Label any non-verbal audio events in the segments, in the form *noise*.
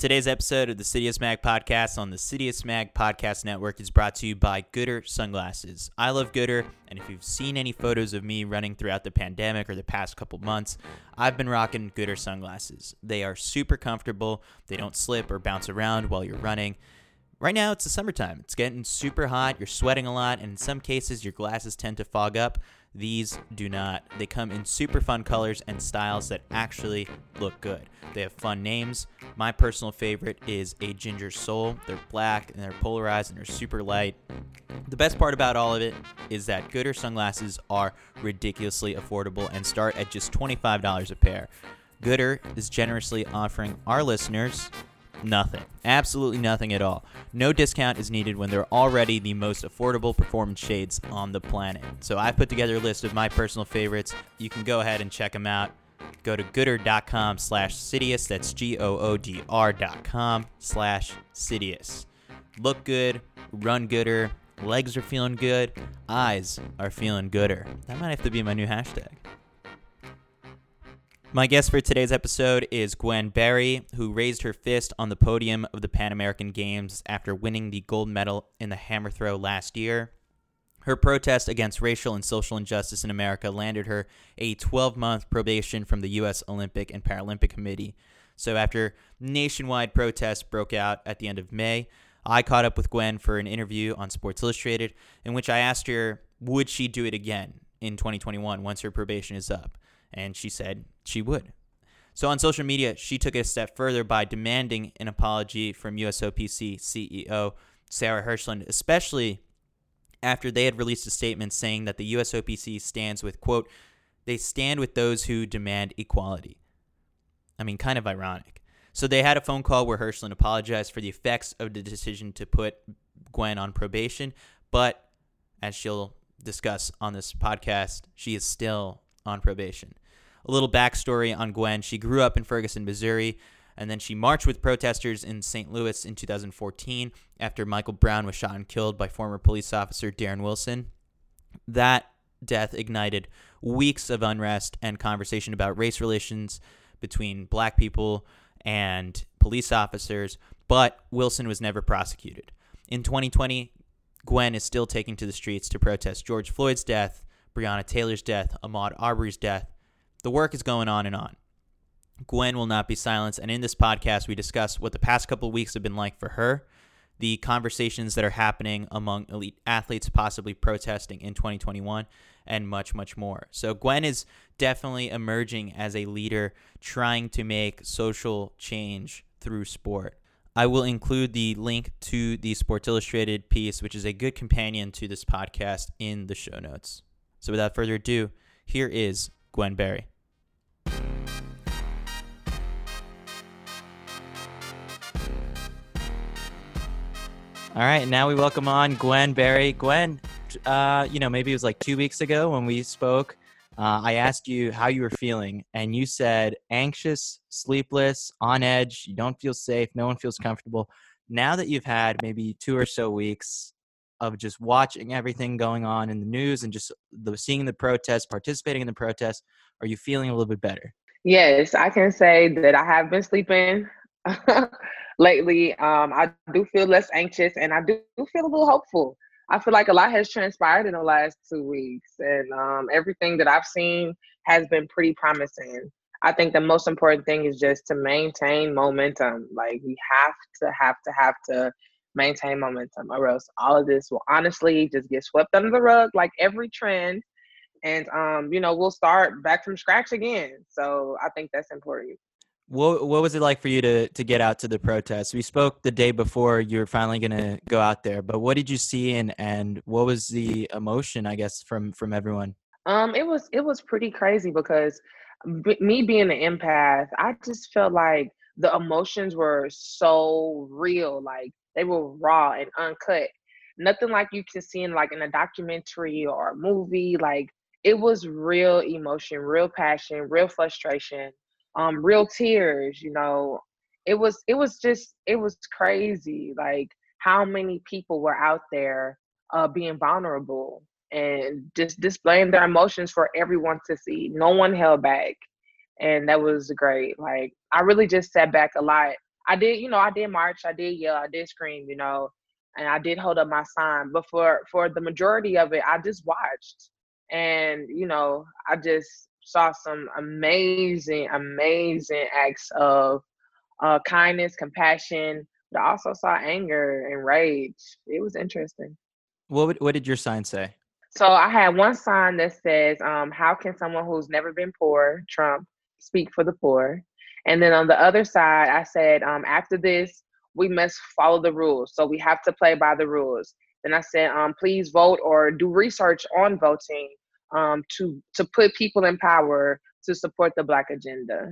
Today's episode of the Citius Mag podcast on the Citius Mag podcast network is brought to you by Goodr Sunglasses. I love Goodr, and if you've seen any photos of me running throughout the pandemic or the past couple months, I've been rocking Goodr sunglasses. They are super comfortable, they don't slip or bounce around while you're running. Right now, it's the summertime. It's getting super hot, you're sweating a lot, and in some cases, your glasses tend to fog up. These do not. They come in super fun colors and styles that actually look good. They have fun names. My personal favorite is a Ginger Soul. They're black and they're polarized and they're super light. The best part about all of it is that Goodr sunglasses are ridiculously affordable and start at just $25 a pair. Goodr is generously offering our listeners Nothing. Absolutely nothing at all. No discount is needed when they're already the most affordable performance shades on the planet. So I've put together a list of my personal favorites. You can go ahead and check them out. Go to goodr.com slash Citius. That's G-O-O-D-R dot com slash Citius. Look good, run gooder, legs are feeling good, eyes are feeling gooder. That might have to be my new hashtag. My guest for today's episode is Gwen Berry, who raised her fist on the podium of the Pan American Games after winning the gold medal in the hammer throw last year. Her protest against racial and social injustice in America landed her a 12 month probation from the U.S. Olympic and Paralympic Committee. So, after nationwide protests broke out at the end of May, I caught up with Gwen for an interview on Sports Illustrated in which I asked her, would she do it again in 2021 once her probation is up? And she said she would. So on social media, she took it a step further by demanding an apology from USOPC CEO Sarah Hirshland, especially after they had released a statement saying that the USOPC stands with, quote, they stand with those who demand equality. I mean, kind of ironic. So they had a phone call where Hirshland apologized for the effects of the decision to put Gwen on probation, but as she'll discuss on this podcast, she is still on probation. A little backstory on Gwen. She grew up in Ferguson, Missouri, and then she marched with protesters in St. Louis in 2014 after Michael Brown was shot and killed by former police officer Darren Wilson. That death ignited weeks of unrest and conversation about race relations between black people and police officers, but Wilson was never prosecuted. In 2020, Gwen is still taking to the streets to protest George Floyd's death, Breonna Taylor's death, Ahmaud Arbery's death, the work is going on and on. Gwen will not be silenced. And in this podcast, we discuss what the past couple weeks have been like for her, the conversations that are happening among elite athletes possibly protesting in 2021, and much, much more. So, Gwen is definitely emerging as a leader trying to make social change through sport. I will include the link to the Sports Illustrated piece, which is a good companion to this podcast, in the show notes. So, without further ado, here is Gwen Berry. All right, now we welcome on Gwen Berry. Gwen, uh, you know, maybe it was like two weeks ago when we spoke. Uh, I asked you how you were feeling, and you said anxious, sleepless, on edge. You don't feel safe. No one feels comfortable. Now that you've had maybe two or so weeks of just watching everything going on in the news and just the seeing the protests, participating in the protests, are you feeling a little bit better? Yes, I can say that I have been sleeping *laughs* lately. Um, I do feel less anxious and I do feel a little hopeful. I feel like a lot has transpired in the last two weeks, and um, everything that I've seen has been pretty promising. I think the most important thing is just to maintain momentum. Like we have to, have to, have to maintain momentum, or else all of this will honestly just get swept under the rug, like every trend, and um, you know we'll start back from scratch again. So I think that's important. What what was it like for you to to get out to the protest? We spoke the day before you were finally going to go out there, but what did you see and and what was the emotion? I guess from from everyone. Um, it was it was pretty crazy because b- me being an empath, I just felt like the emotions were so real, like they were raw and uncut. Nothing like you can see in like in a documentary or a movie. Like it was real emotion, real passion, real frustration um real tears you know it was it was just it was crazy like how many people were out there uh being vulnerable and just displaying their emotions for everyone to see no one held back and that was great like i really just sat back a lot I did, you know, I did march, I did yell, I did scream, you know, and I did hold up my sign. But for for the majority of it, I just watched, and you know, I just saw some amazing, amazing acts of uh, kindness, compassion, but I also saw anger and rage. It was interesting. What what did your sign say? So I had one sign that says, um, "How can someone who's never been poor, Trump, speak for the poor?" And then on the other side, I said, um, "After this, we must follow the rules. So we have to play by the rules." Then I said, um, "Please vote or do research on voting um, to to put people in power to support the Black agenda."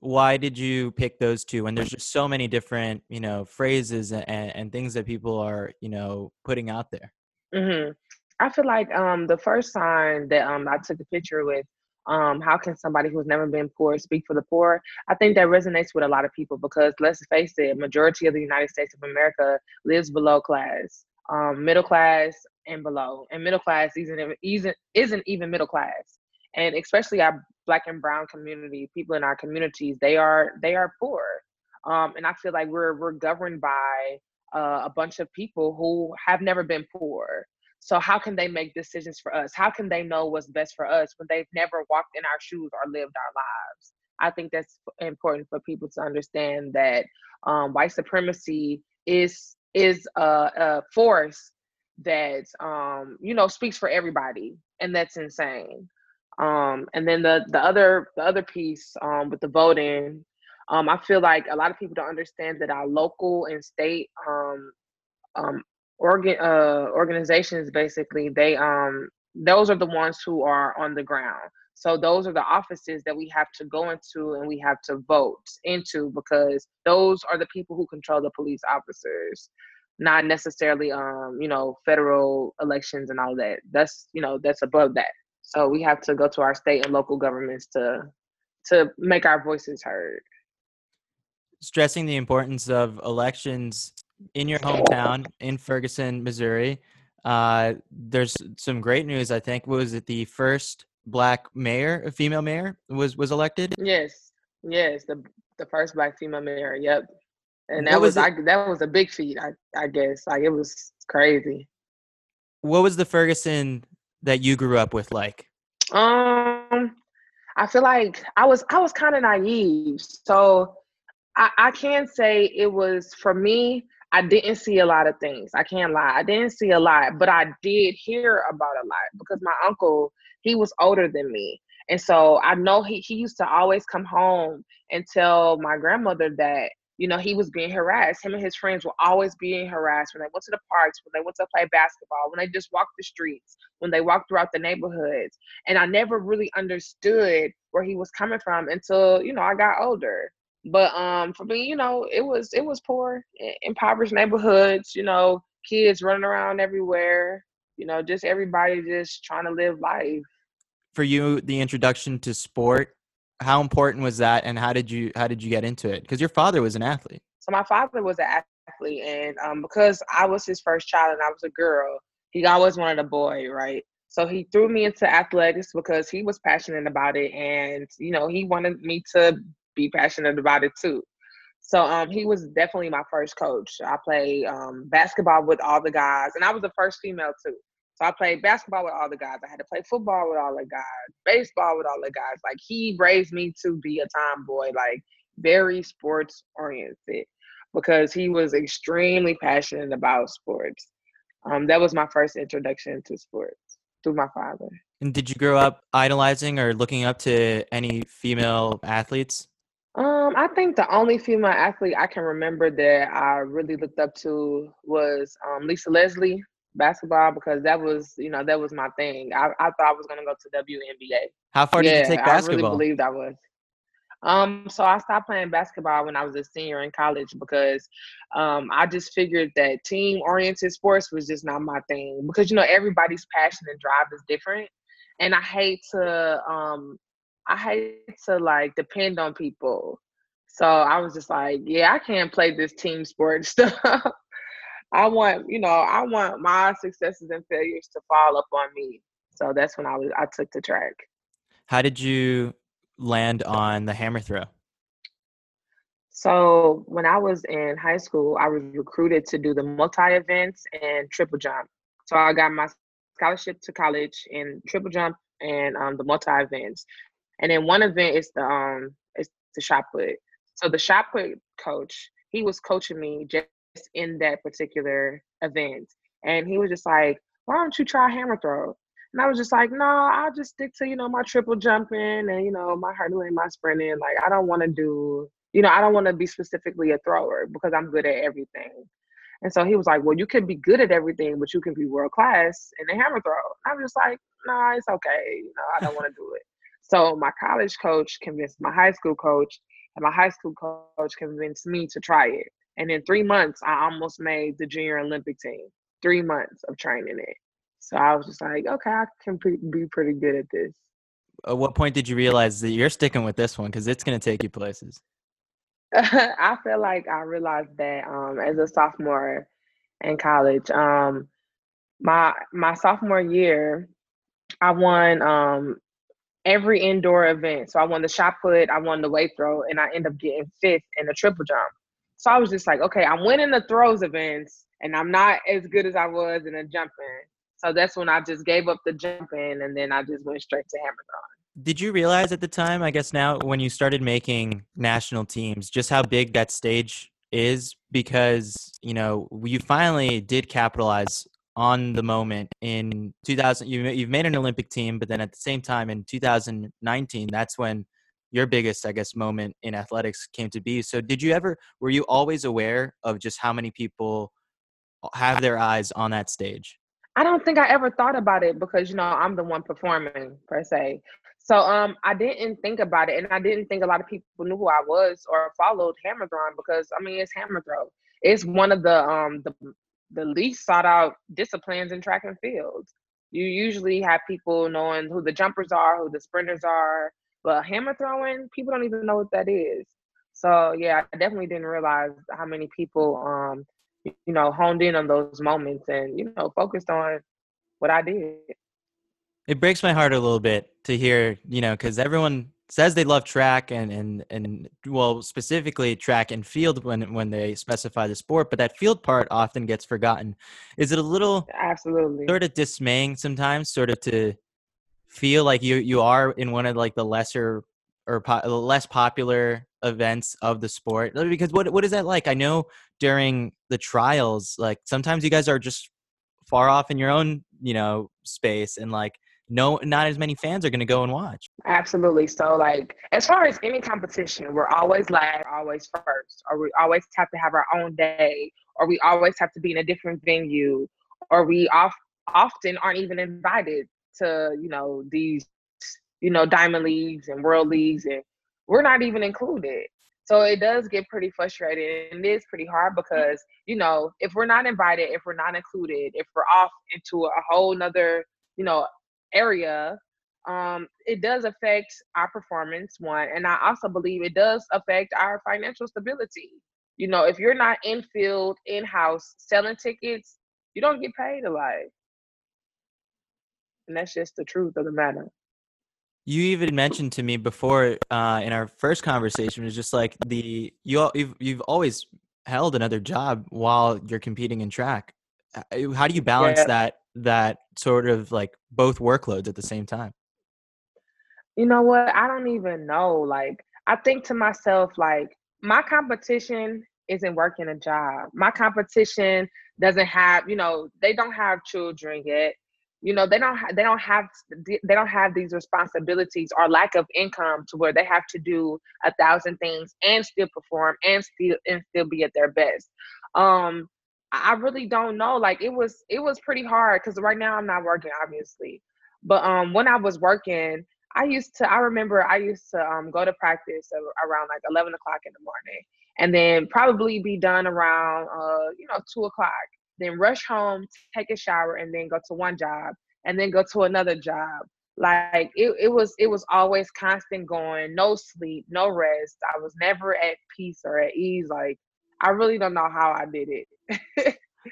Why did you pick those two? And there's just so many different, you know, phrases and, and things that people are, you know, putting out there. Mm-hmm. I feel like um, the first sign that um, I took a picture with, um, how can somebody who's never been poor speak for the poor? I think that resonates with a lot of people because let's face it, majority of the United States of America lives below class, um, middle class and below, and middle class isn't isn't isn't even middle class, and especially our Black and Brown community, people in our communities, they are they are poor, um, and I feel like we're we're governed by uh, a bunch of people who have never been poor. So how can they make decisions for us? How can they know what's best for us when they've never walked in our shoes or lived our lives? I think that's important for people to understand that um, white supremacy is is a, a force that um, you know speaks for everybody, and that's insane. Um, and then the the other the other piece um, with the voting, um, I feel like a lot of people don't understand that our local and state um, um, organ uh, organizations basically they um those are the ones who are on the ground. So those are the offices that we have to go into and we have to vote into because those are the people who control the police officers not necessarily um you know federal elections and all that. That's you know that's above that. So we have to go to our state and local governments to to make our voices heard. Stressing the importance of elections in your hometown in Ferguson, Missouri. Uh, there's some great news. I think was it the first black mayor, a female mayor, was was elected. Yes, yes, the the first black female mayor. Yep, and that what was, was I, that was a big feat. I I guess like it was crazy. What was the Ferguson that you grew up with like? Um, I feel like I was I was kind of naive, so I, I can say it was for me. I didn't see a lot of things. I can't lie. I didn't see a lot, but I did hear about a lot because my uncle, he was older than me. And so I know he, he used to always come home and tell my grandmother that, you know, he was being harassed. Him and his friends were always being harassed when they went to the parks, when they went to play basketball, when they just walked the streets, when they walked throughout the neighborhoods. And I never really understood where he was coming from until, you know, I got older. But um, for me, you know, it was it was poor, impoverished neighborhoods. You know, kids running around everywhere. You know, just everybody just trying to live life. For you, the introduction to sport, how important was that, and how did you how did you get into it? Because your father was an athlete. So my father was an athlete, and um, because I was his first child and I was a girl, he always wanted a boy, right? So he threw me into athletics because he was passionate about it, and you know he wanted me to be passionate about it too. So um, he was definitely my first coach. I played um, basketball with all the guys, and I was the first female too. So I played basketball with all the guys. I had to play football with all the guys, baseball with all the guys. Like he raised me to be a tomboy, like very sports oriented, because he was extremely passionate about sports. Um, that was my first introduction to sports through my father. And did you grow up idolizing or looking up to any female athletes? Um, I think the only female athlete I can remember that I really looked up to was um, Lisa Leslie basketball because that was you know that was my thing. I, I thought I was gonna go to WNBA. How far yeah, did you take basketball? I really believed I was. Um, so I stopped playing basketball when I was a senior in college because um, I just figured that team oriented sports was just not my thing because you know everybody's passion and drive is different, and I hate to um, I hate to like depend on people. So I was just like, yeah, I can't play this team sport *laughs* stuff. I want, you know, I want my successes and failures to fall up on me. So that's when I was I took the track. How did you land on the hammer throw? So when I was in high school, I was recruited to do the multi events and triple jump. So I got my scholarship to college in triple jump and um, the multi events. And then one event is the um is the shot put. So the shot put coach, he was coaching me just in that particular event. And he was just like, why don't you try hammer throw? And I was just like, no, I'll just stick to, you know, my triple jumping and, you know, my hurdling, my sprinting. Like, I don't want to do, you know, I don't want to be specifically a thrower because I'm good at everything. And so he was like, well, you can be good at everything, but you can be world class in the hammer throw. I was just like, no, nah, it's okay. You know, I don't want to do it. So my college coach convinced my high school coach, and my high school coach convinced me to try it. And in three months, I almost made the junior Olympic team. Three months of training it. So I was just like, okay, I can be pretty good at this. At what point did you realize that you're sticking with this one because it's going to take you places? *laughs* I feel like I realized that um, as a sophomore in college. Um, my my sophomore year, I won um, every indoor event. So I won the shot put, I won the weight throw, and I end up getting fifth in the triple jump. So I was just like, okay, I'm winning the throws events, and I'm not as good as I was in the jumping. So that's when I just gave up the jumping and then I just went straight to hammer throw. Did you realize at the time, I guess now, when you started making national teams, just how big that stage is? Because, you know, you finally did capitalize on the moment in 2000. You, you've made an Olympic team, but then at the same time in 2019, that's when your biggest, I guess, moment in athletics came to be. So, did you ever, were you always aware of just how many people have their eyes on that stage? I don't think I ever thought about it because you know I'm the one performing per se. So um I didn't think about it and I didn't think a lot of people knew who I was or followed hammer throwing because I mean it's hammer throw. It's one of the um the the least sought out disciplines in track and field. You usually have people knowing who the jumpers are, who the sprinters are, but hammer throwing, people don't even know what that is. So yeah, I definitely didn't realize how many people um you know, honed in on those moments and, you know, focused on what I did. It breaks my heart a little bit to hear, you know, because everyone says they love track and, and, and well, specifically track and field when, when they specify the sport, but that field part often gets forgotten. Is it a little absolutely. sort of dismaying sometimes, sort of to feel like you, you are in one of like the lesser or po- less popular events of the sport? Because what what is that like? I know during the trials like sometimes you guys are just far off in your own you know space and like no not as many fans are going to go and watch absolutely so like as far as any competition we're always last always first or we always have to have our own day or we always have to be in a different venue or we off, often aren't even invited to you know these you know diamond leagues and world leagues and we're not even included. So it does get pretty frustrating and it is pretty hard because, you know, if we're not invited, if we're not included, if we're off into a whole nother, you know, area, um, it does affect our performance, one. And I also believe it does affect our financial stability. You know, if you're not in field, in house, selling tickets, you don't get paid a lot. And that's just the truth of the matter you even mentioned to me before uh, in our first conversation was just like the you you've you've always held another job while you're competing in track. How do you balance yeah. that that sort of like both workloads at the same time? You know what? I don't even know. Like I think to myself like my competition isn't working a job. My competition doesn't have, you know, they don't have children yet you know they don't ha- they don't have they don't have these responsibilities or lack of income to where they have to do a thousand things and still perform and still and still be at their best um i really don't know like it was it was pretty hard because right now i'm not working obviously but um when i was working i used to i remember i used to um go to practice around like 11 o'clock in the morning and then probably be done around uh you know 2 o'clock then rush home, take a shower, and then go to one job, and then go to another job. Like it, it was it was always constant going, no sleep, no rest. I was never at peace or at ease. Like I really don't know how I did it.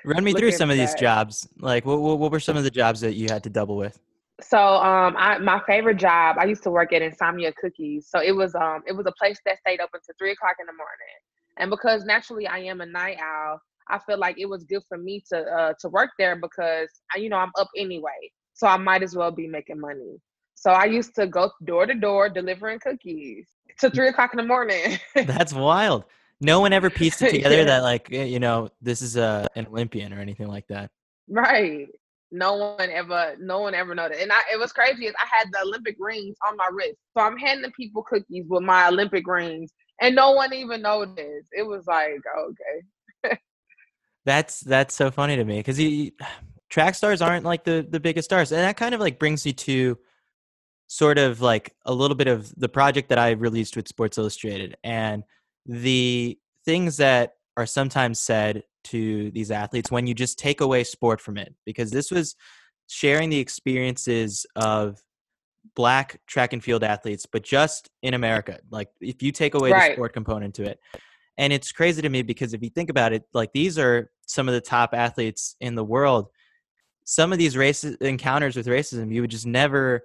Run *laughs* me through some of these jobs. Like what, what what were some of the jobs that you had to double with? So um I my favorite job, I used to work at Insomnia Cookies. So it was um it was a place that stayed open to three o'clock in the morning. And because naturally I am a night owl, I feel like it was good for me to uh to work there because I, you know I'm up anyway. So I might as well be making money. So I used to go door to door delivering cookies to three o'clock in the morning. *laughs* That's wild. No one ever pieced it *laughs* together yeah. that like you know this is a an Olympian or anything like that. Right. No one ever no one ever noticed and I, it was crazy is i had the olympic rings on my wrist. So i'm handing people cookies with my olympic rings and no one even noticed. It was like okay. *laughs* That's that's so funny to me because you *sighs* track stars aren't like the the biggest stars and that kind of like brings you to sort of like a little bit of the project that i released with sports illustrated and the things that are sometimes said to these athletes when you just take away sport from it because this was sharing the experiences of black track and field athletes but just in america like if you take away right. the sport component to it and it's crazy to me because if you think about it like these are some of the top athletes in the world some of these races encounters with racism you would just never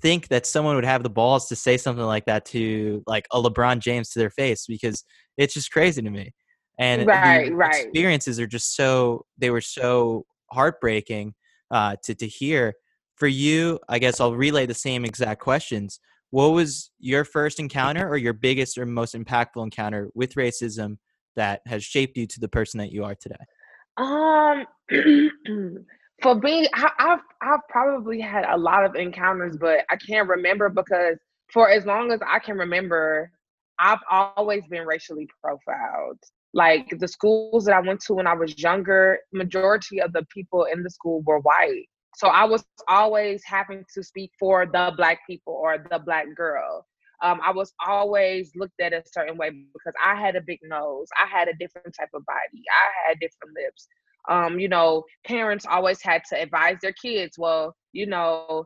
think that someone would have the balls to say something like that to like a LeBron James to their face because it's just crazy to me and right, right. experiences are just so they were so heartbreaking uh, to to hear. For you, I guess I'll relay the same exact questions. What was your first encounter, or your biggest or most impactful encounter with racism that has shaped you to the person that you are today? Um, *clears throat* for me, I, I've I've probably had a lot of encounters, but I can't remember because for as long as I can remember, I've always been racially profiled like the schools that I went to when I was younger, majority of the people in the school were white. So I was always having to speak for the black people or the black girl. Um, I was always looked at a certain way because I had a big nose. I had a different type of body. I had different lips. Um, you know, parents always had to advise their kids, well, you know,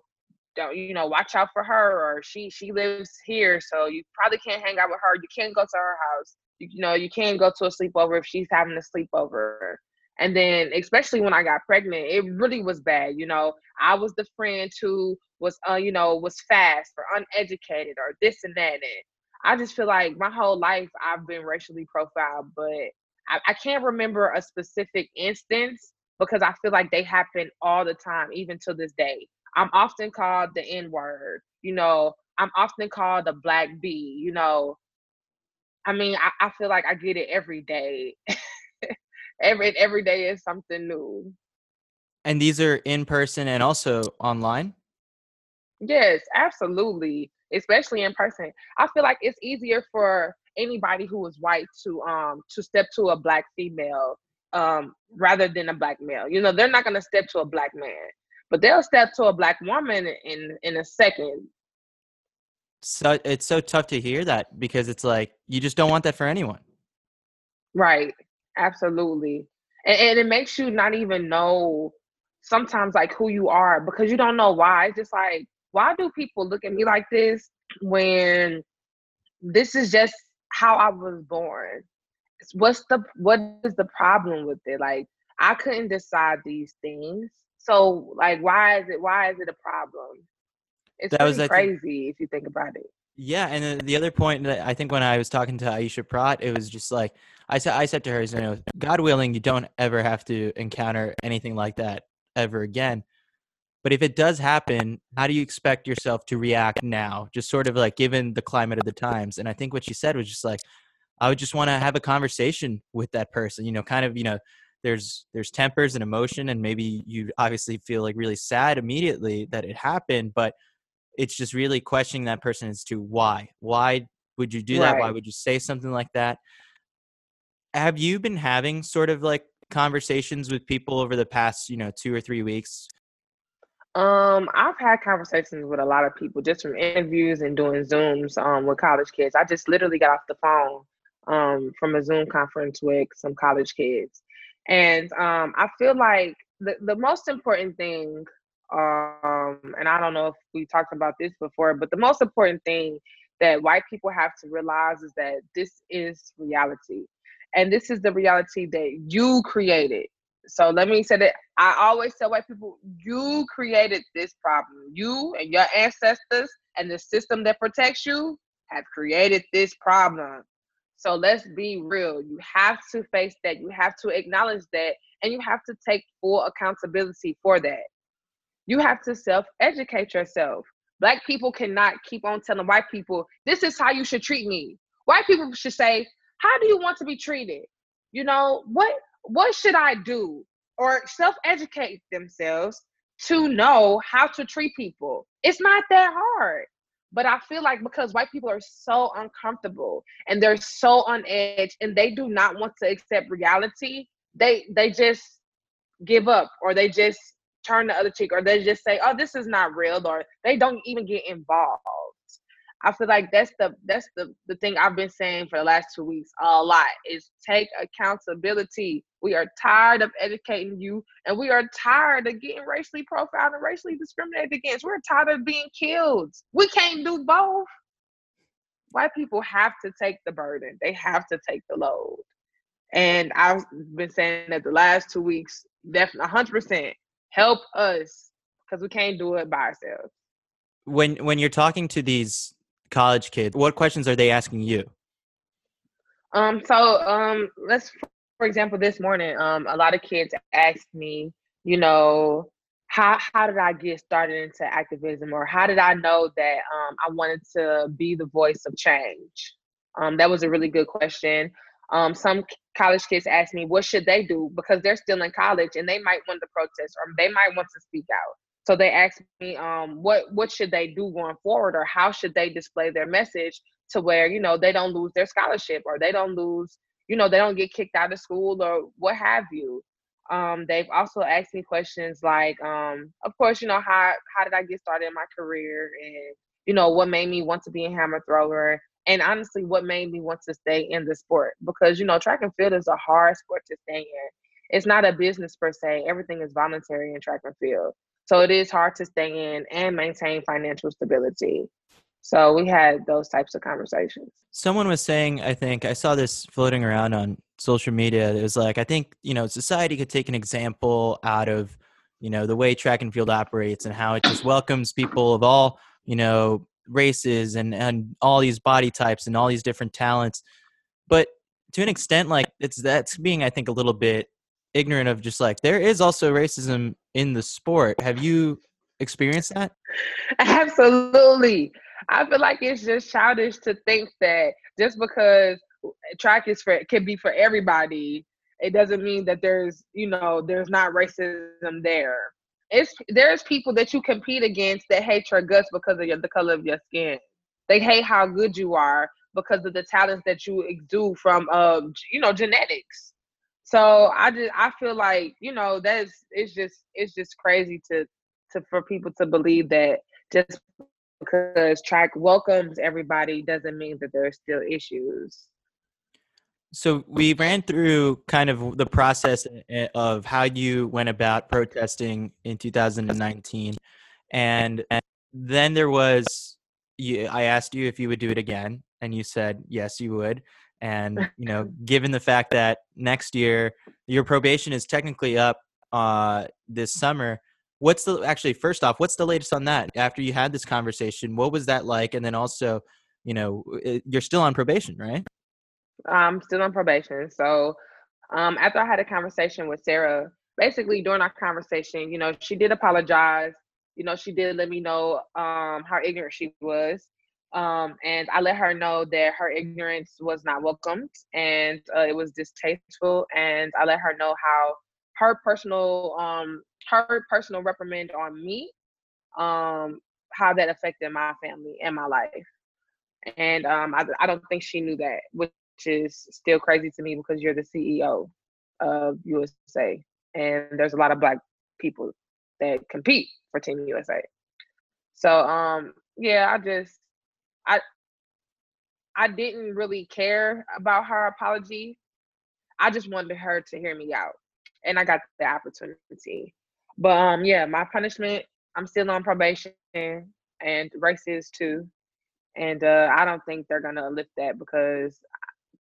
don't you know, watch out for her or she she lives here, so you probably can't hang out with her. You can't go to her house you know, you can't go to a sleepover if she's having a sleepover. And then, especially when I got pregnant, it really was bad. You know, I was the friend who was, uh, you know, was fast or uneducated or this and that. And I just feel like my whole life I've been racially profiled, but I, I can't remember a specific instance because I feel like they happen all the time, even to this day. I'm often called the N word. You know, I'm often called the black bee. You know, I mean, I, I feel like I get it every day. *laughs* every every day is something new. And these are in person and also online? Yes, absolutely. Especially in person. I feel like it's easier for anybody who is white to um to step to a black female um rather than a black male. You know, they're not gonna step to a black man, but they'll step to a black woman in in a second so it's so tough to hear that because it's like you just don't want that for anyone. Right. Absolutely. And, and it makes you not even know sometimes like who you are because you don't know why. It's just like, why do people look at me like this when this is just how I was born? What's the what is the problem with it? Like I couldn't decide these things. So like why is it why is it a problem? It's that was crazy if you think about it. Yeah, and the other point that I think when I was talking to Aisha Praught, it was just like I said. I said to her, "You know, God willing, you don't ever have to encounter anything like that ever again." But if it does happen, how do you expect yourself to react now? Just sort of like given the climate of the times. And I think what she said was just like, I would just want to have a conversation with that person. You know, kind of, you know, there's there's tempers and emotion, and maybe you obviously feel like really sad immediately that it happened, but it's just really questioning that person as to why why would you do that why would you say something like that have you been having sort of like conversations with people over the past you know two or three weeks um i've had conversations with a lot of people just from interviews and doing zooms um with college kids i just literally got off the phone um from a zoom conference with some college kids and um i feel like the, the most important thing um, and I don't know if we talked about this before, but the most important thing that white people have to realize is that this is reality. And this is the reality that you created. So let me say that I always tell white people, you created this problem. You and your ancestors and the system that protects you have created this problem. So let's be real. You have to face that. You have to acknowledge that. And you have to take full accountability for that. You have to self educate yourself. Black people cannot keep on telling white people, this is how you should treat me. White people should say, how do you want to be treated? You know, what what should I do? Or self-educate themselves to know how to treat people. It's not that hard. But I feel like because white people are so uncomfortable and they're so on edge and they do not want to accept reality, they they just give up or they just turn the other cheek or they just say, "Oh, this is not real," or they don't even get involved. I feel like that's the that's the the thing I've been saying for the last two weeks a lot is take accountability. We are tired of educating you, and we are tired of getting racially profiled and racially discriminated against. We're tired of being killed. We can't do both. White people have to take the burden. They have to take the load. And I've been saying that the last two weeks, definitely 100% help us because we can't do it by ourselves. When when you're talking to these college kids, what questions are they asking you? Um, so um, let's for example, this morning, um, a lot of kids asked me, you know, how how did I get started into activism, or how did I know that um, I wanted to be the voice of change? Um, that was a really good question. Um, some college kids ask me, what should they do because they're still in college and they might want to protest or they might want to speak out. So they asked me, um, what what should they do going forward, or how should they display their message to where you know they don't lose their scholarship or they don't lose, you know, they don't get kicked out of school or what have you. Um, they've also asked me questions like, um, of course, you know, how how did I get started in my career, and you know, what made me want to be a hammer thrower, and honestly, what made me want to stay in the sport because you know, track and field is a hard sport to stay in. It's not a business per se. Everything is voluntary in track and field. So it is hard to stay in and maintain financial stability. So we had those types of conversations. Someone was saying, I think I saw this floating around on social media. It was like, I think, you know, society could take an example out of, you know, the way track and field operates and how it just welcomes people of all, you know, races and, and all these body types and all these different talents. But to an extent, like it's that's being, I think, a little bit ignorant of just like there is also racism in the sport. Have you experienced that? Absolutely. I feel like it's just childish to think that just because track is for can be for everybody, it doesn't mean that there's you know there's not racism there. It's there's people that you compete against that hate your guts because of your, the color of your skin. They hate how good you are because of the talents that you exude from um you know genetics so I just I feel like you know that's it's just it's just crazy to to for people to believe that just because track welcomes everybody doesn't mean that there are still issues. So we ran through kind of the process eh, of how you went about protesting in 2019, and, then there was I asked you if you would do it again, and you said yes, you would and *laughs* you know given the fact that next year your probation is technically up uh, this summer what's the actually first off what's the latest on that? After you had this conversation what was that like? And then also you know you're still on probation right? I'm still on probation. So um, after i had a conversation with sarah basically during our conversation you know she did apologize. You know she did let me know um, how ignorant she was um, and I let her know that her ignorance was not welcomed and uh, it was distasteful. And I let her know how her personal um, her personal reprimand on me, um, how that affected my family and my life. And um, I, I don't think she knew that, which is still crazy to me because you're the CEO of USA, and there's a lot of black people that compete for Team USA. So um, yeah, I just I I didn't really care about her apology. I just wanted her to hear me out. And I got the opportunity. But um yeah, my punishment, I'm still on probation and races too. And uh I don't think they're gonna lift that because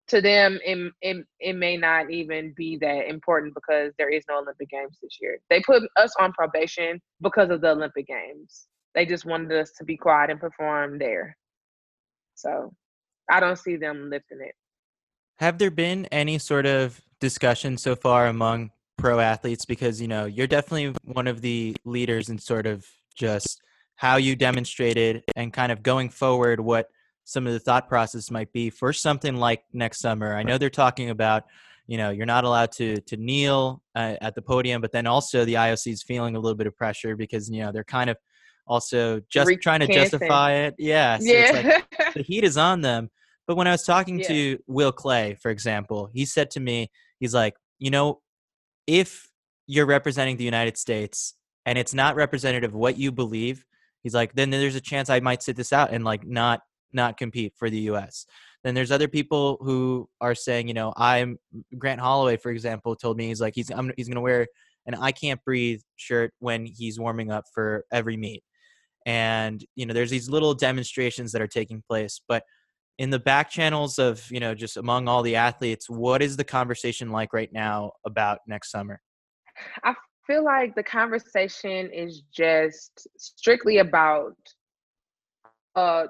to them it, it, it may not even be that important because there is no olympic games this year they put us on probation because of the olympic games they just wanted us to be quiet and perform there so i don't see them lifting it. Have there been any sort of discussion so far among pro athletes? Because you know you're definitely one of the leaders in sort of just how you demonstrated and kind of going forward what some of the thought process might be for something like next summer. I know they're talking about, you know, you're not allowed to to kneel uh, at the podium, but then also the IOC is feeling a little bit of pressure because you know they're kind of also just trying to justify it. Yeah, so yeah. Like the heat is on them. But when I was talking yeah. to Will Claye, for example, he said to me, he's like, you know, if you're representing the United States and it's not representative of what you believe, he's like, then there's a chance I might sit this out and like not not compete for the U.S. Then there's other people who are saying, you know, I'm Grant Holloway, for example, told me he's like he's I'm, he's going to wear an I can't breathe shirt when he's warming up for every meet, and you know, there's these little demonstrations that are taking place, but in the back channels of you know just among all the athletes what is the conversation like right now about next summer i feel like the conversation is just strictly about uh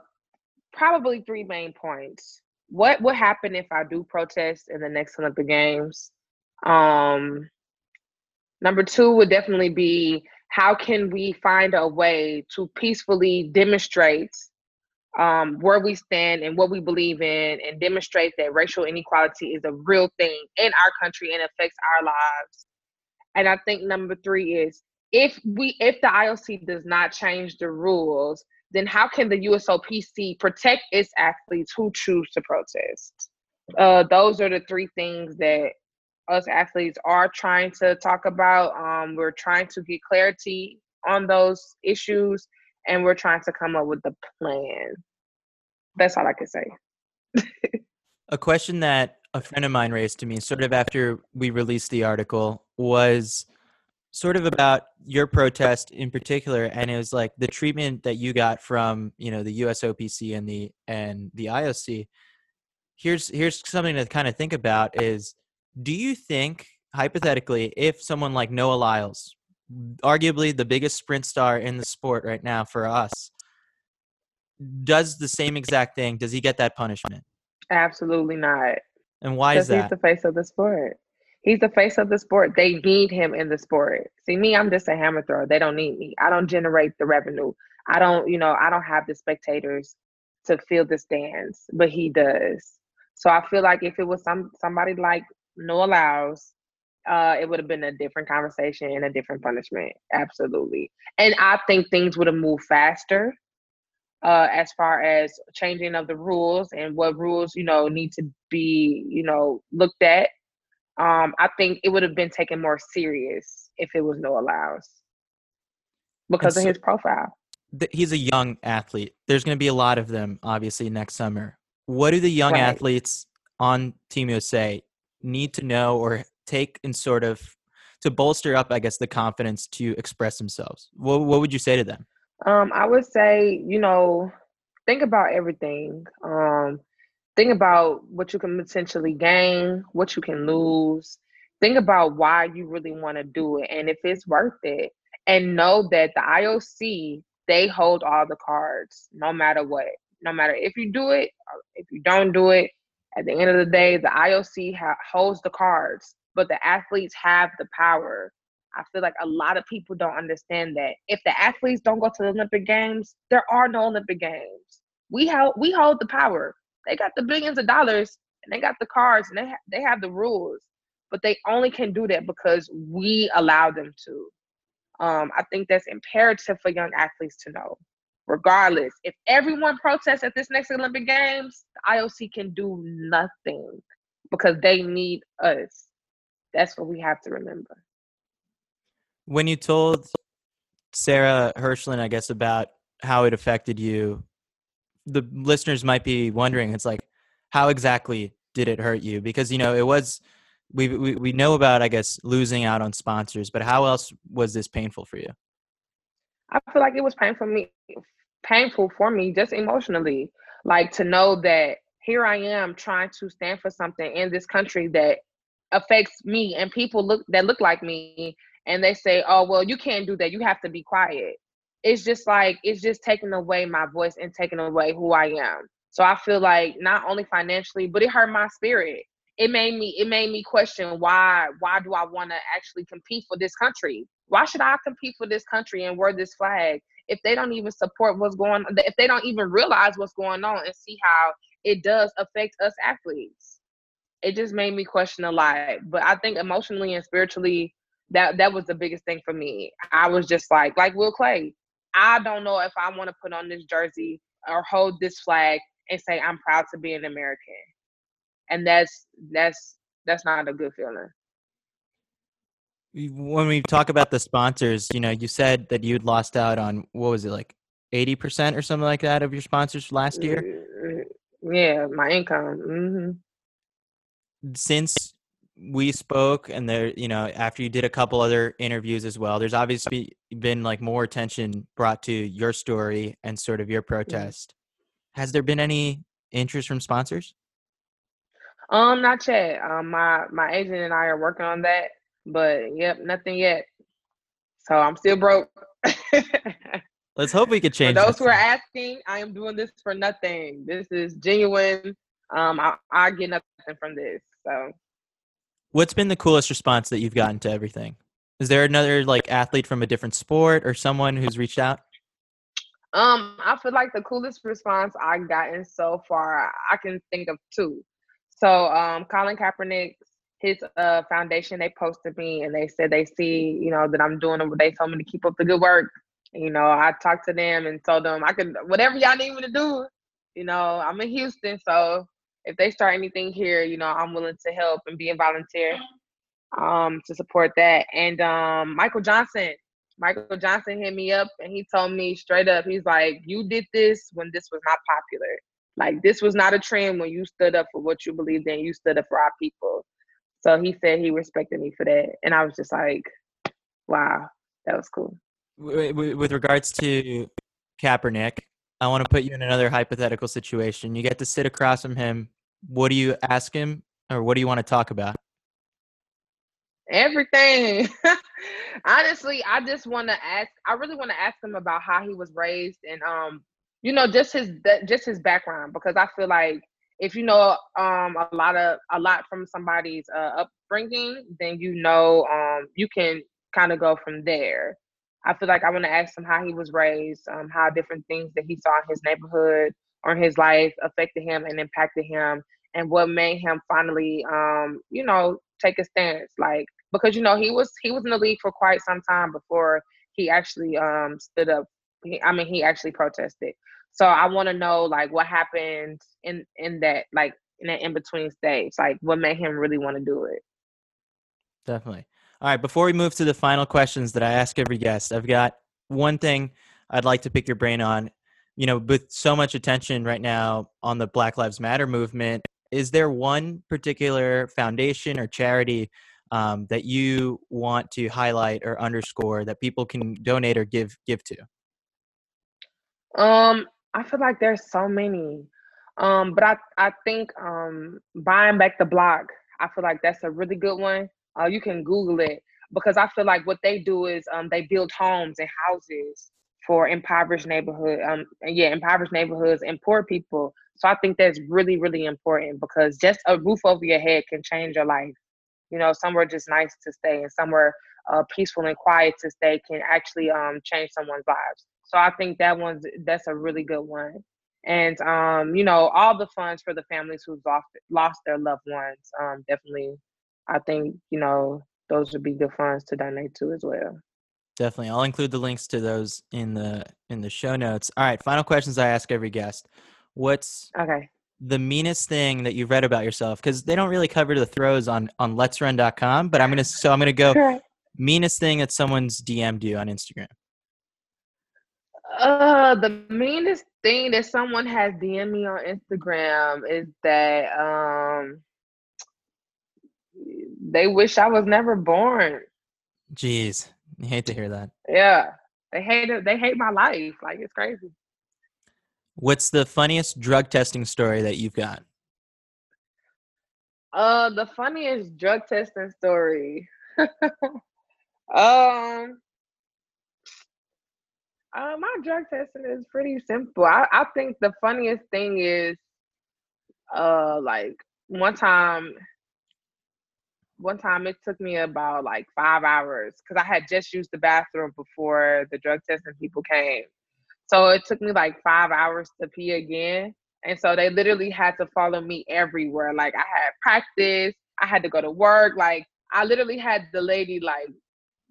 probably three main points. What would happen if I do protest in the next Olympic Games? Um, number two would definitely be how can we find a way to peacefully demonstrate um, where we stand and what we believe in and demonstrate that racial inequality is a real thing in our country and affects our lives. And I think number three is if we if the IOC does not change the rules, then how can the USOPC protect its athletes who choose to protest? Uh, those are the three things that us athletes are trying to talk about. Um, we're trying to get clarity on those issues, and we're trying to come up with a plan. That's all I can say. *laughs* a question that a friend of mine raised to me, sort of after we released the article, was sort of about your protest in particular and it was like the treatment that you got from you know the USOPC and the and the IOC here's here's something to kind of think about is do you think hypothetically if someone like Noah Lyles arguably the biggest sprint star in the sport right now for us does the same exact thing does he get that punishment absolutely not and why is that he's the face of the sport He's the face of the sport. They need him in the sport. See, me, I'm just a hammer thrower. They don't need me. I don't generate the revenue. I don't, you know, I don't have the spectators to fill the stands, but he does. So I feel like if it was some somebody like Noah Lyles, uh, it would have been a different conversation and a different punishment. Absolutely. And I think things would have moved faster uh, as far as changing of the rules and what rules, you know, need to be, you know, looked at um, I think it would have been taken more serious if it was Noah Lyles because so, of his profile. Th- he's a young athlete. There's going to be a lot of them, obviously, next summer. What do the young right. athletes on Team USA need to know or take and sort of to bolster up, I guess, the confidence to express themselves? What, what would you say to them? Um, I would say, you know, think about everything. Um, think about what you can potentially gain, what you can lose. Think about why you really want to do it and if it's worth it. And know that the IOC, they hold all the cards no matter what. No matter if you do it if you don't do it, at the end of the day, the IOC ha- holds the cards, but the athletes have the power. I feel like a lot of people don't understand that. If the athletes don't go to the Olympic Games, there are no Olympic Games. We hold we hold the power. They got the billions of dollars and they got the cars and they ha- they have the rules, but they only can do that because we allow them to. Um, I think that's imperative for young athletes to know. Regardless, if everyone protests at this next Olympic Games, the IOC can do nothing because they need us. That's what we have to remember. When you told Sarah Hirshland, I guess, about how it affected you the listeners might be wondering it's like how exactly did it hurt you because you know it was we, we we know about i guess losing out on sponsors but how else was this painful for you i feel like it was painful for me painful for me just emotionally like to know that here I am trying to stand for something in this country that affects me and people look that look like me and they say, "Oh, well, you can't do that. You have to be quiet." It's just like it's just taking away my voice and taking away who I am. So I feel like not only financially, but it hurt my spirit. It made me it made me question why why do I want to actually compete for this country? Why should I compete for this country and wear this flag if they don't even support what's going on, if they don't even realize what's going on and see how it does affect us athletes? It just made me question a lot. But I think emotionally and spiritually, that that was the biggest thing for me. I was just like, like Will Claye, I don't know if I want to put on this jersey or hold this flag and say I'm proud to be an American. And that's that's that's not a good feeling. When we talk about the sponsors, you know, you said that you'd lost out on what was it like 80% or something like that of your sponsors last year? Mm, yeah, my income. Mm-hmm. Since we spoke and there you know after you did a couple other interviews as well there's obviously been like more attention brought to your story and sort of your mm-hmm. protest has there been any interest from sponsors um not yet um my my agent and i are working on that but yep nothing yet so i'm still broke *laughs* let's hope we could change for those who are asking i am doing this for nothing this is genuine um i, I get nothing from this so What's been the coolest response that you've gotten to everything? Is there another like athlete from a different sport or someone who's reached out? Um, I feel like the coolest response I've gotten so far, I can think of two. So, um, Colin Kaepernick, his uh foundation, they posted me and they said they see, you know, that I'm doing it. They told me to keep up the good work. You know, I talked to them and told them I could whatever y'all need me to do. You know, I'm in Houston, so if they start anything here, you know, I'm willing to help and be a volunteer um, to support that. And um, Michael Johnson, Michael Johnson hit me up and he told me straight up, he's like, You did this when this was not popular. Like, this was not a trend when you stood up for what you believed in, you stood up for our people. So he said he respected me for that. And I was just like, Wow, that was cool. With regards to Kaepernick, I want to put you in another hypothetical situation. You get to sit across from him. What do you ask him, or what do you want to talk about? Everything. *laughs* Honestly, I just want to ask. I really want to ask him about how he was raised, and um, you know, just his just his background, because I feel like if you know um a lot of a lot from somebody's uh, upbringing, then you know um you can kind of go from there. I feel like I want to ask him how he was raised, um, how different things that he saw in his neighborhood or in his life affected him and impacted him, and what made him finally, um, you know, take a stance. Like because you know he was he was in the league for quite some time before he actually um, stood up. He, I mean, he actually protested. So I want to know like what happened in in that like in that in between stage, like what made him really want to do it. Definitely. All right, before we move to the final questions that I ask every guest, I've got one thing I'd like to pick your brain on. You know, with so much attention right now on the Black Lives Matter movement, is there one particular foundation or charity um, that you want to highlight or underscore that people can donate or give give to? Um, I feel like there's so many. Um, but I I think um buying back the block, I feel like that's a really good one. Uh, you can Google it because I feel like what they do is um, they build homes and houses for impoverished neighborhood, um, yeah, impoverished neighborhoods and poor people. So I think that's really, really important because just a roof over your head can change your life. You know, somewhere just nice to stay and somewhere uh, peaceful and quiet to stay can actually um, change someone's lives. So I think that one's that's a really good one. And um, you know, all the funds for the families who've lost lost their loved ones, um, definitely I think you know those would be good funds to donate to as well. Definitely, I'll include the links to those in the in the show notes. All right, final questions I ask every guest. What's okay? The meanest thing that you've read about yourself because they don't really cover the throws on on Let'sRun.com, but I'm gonna so I'm gonna go *laughs* meanest thing that someone's DM'd you on Instagram. Uh, the meanest thing that someone has DM'd me on Instagram is that um they wish I was never born. Jeez, you hate to hear that. Yeah, they hate it. They hate my life. Like it's crazy. What's the funniest drug testing story that you've got? Uh, the funniest drug testing story. *laughs* um, uh, my drug testing is pretty simple. I, I think the funniest thing is, uh, like one time, one time it took me about like five hours because I had just used the bathroom before the drug testing people came. So it took me like five hours to pee again. And so they literally had to follow me everywhere. Like I had practice, I had to go to work. Like I literally had the lady like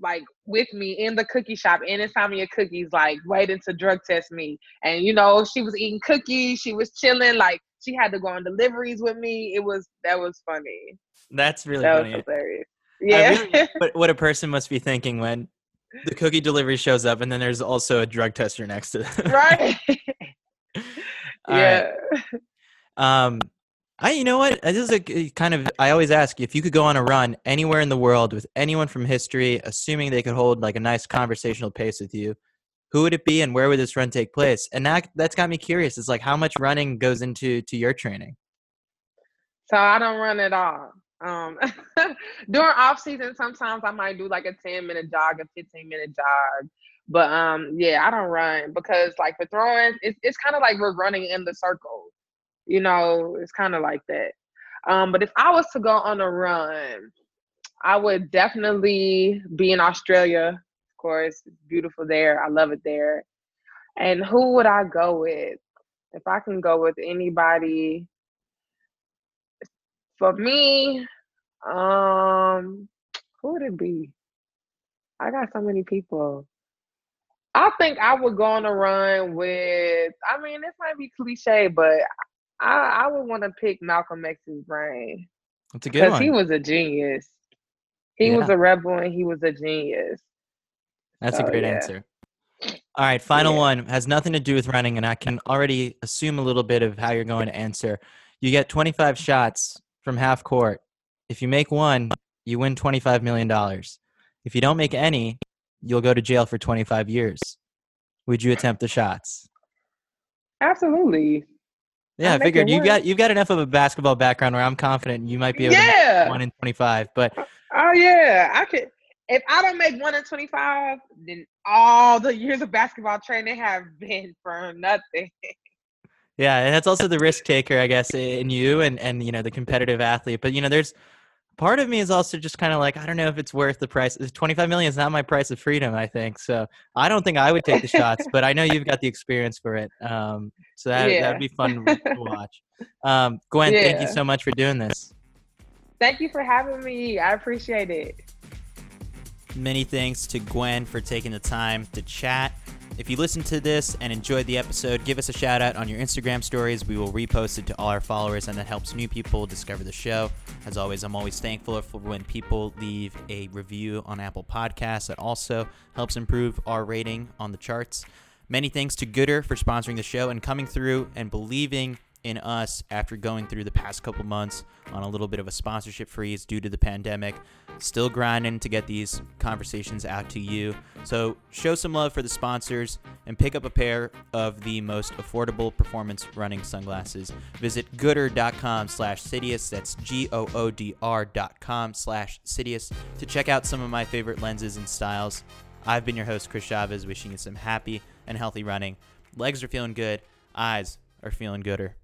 like with me in the cookie shop and inside me cookies, like waiting to drug test me. And you know, she was eating cookies, she was chilling, like she had to go on deliveries with me. It was that was funny. That's really that funny. Was hilarious. Yeah. Really, *laughs* what, what a person must be thinking when the cookie delivery shows up and then there's also a drug tester next to them. right. *laughs* *laughs* yeah. Right. Um I, you know what? This is a kind of. I always ask if you could go on a run anywhere in the world with anyone from history, assuming they could hold like a nice conversational pace with you. Who would it be, and where would this run take place? And that that's got me curious. It's like how much running goes into to your training. So I don't run at all. Um, *laughs* during off season, sometimes I might do like a ten minute jog, a fifteen minute jog. But um, yeah, I don't run because like for throwing, it's it's kind of like we're running in the circle you know, it's kind of like that. Um, but if I was to go on a run, I would definitely be in Australia. Of course, it's beautiful there. I love it there. And who would I go with? If I can go with anybody, for me, um, who would it be? I got so many people. I think I would go on a run with. I mean, this might be cliche, but I, I would want to pick Malcolm X's brain. That's a good one. Because he was a genius. He yeah. was a rebel and he was a genius. That's so, a great yeah. answer. All right, final yeah. one has nothing to do with running, and I can already assume a little bit of how you're going to answer. You get 25 shots from half court. If you make one, you win $25 million. If you don't make any, you'll go to jail for 25 years. Would you attempt the shots? Absolutely. Yeah, I figured you got you've got enough of a basketball background where I'm confident you might be able yeah. to one in twenty five. But uh, oh yeah, I could. If I don't make one in twenty five, then all the years of basketball training have *laughs* been for nothing. Yeah, and that's also the risk taker, I guess, in you and and you know the competitive athlete. But you know, there's part of me is also just kind of like I don't know if it's worth the price. Twenty five million is not my price of freedom. I think so. I don't think I would take the shots, but I know you've got the experience for it. Um, so that yeah. that'd be fun to watch. Um, Gwen, yeah. thank you so much for doing this. Thank you for having me. I appreciate it. Many thanks to Gwen for taking the time to chat. If you listened to this and enjoyed the episode, give us a shout out on your Instagram stories. We will repost it to all our followers, and that helps new people discover the show. As always, I'm always thankful for when people leave a review on Apple Podcasts. That also helps improve our rating on the charts. Many thanks to Goodr for sponsoring the show and coming through and believing in us after going through the past couple months on a little bit of a sponsorship freeze due to the pandemic. Still grinding to get these conversations out to you. So show some love for the sponsors and pick up a pair of the most affordable performance running sunglasses. Visit goodr.com slash Citius. That's G-O-O-D-R dot com slash Citius to check out some of my favorite lenses and styles. I've been your host, Chris Chavez, wishing you some happy and healthy running. Legs are feeling good. Eyes are feeling gooder.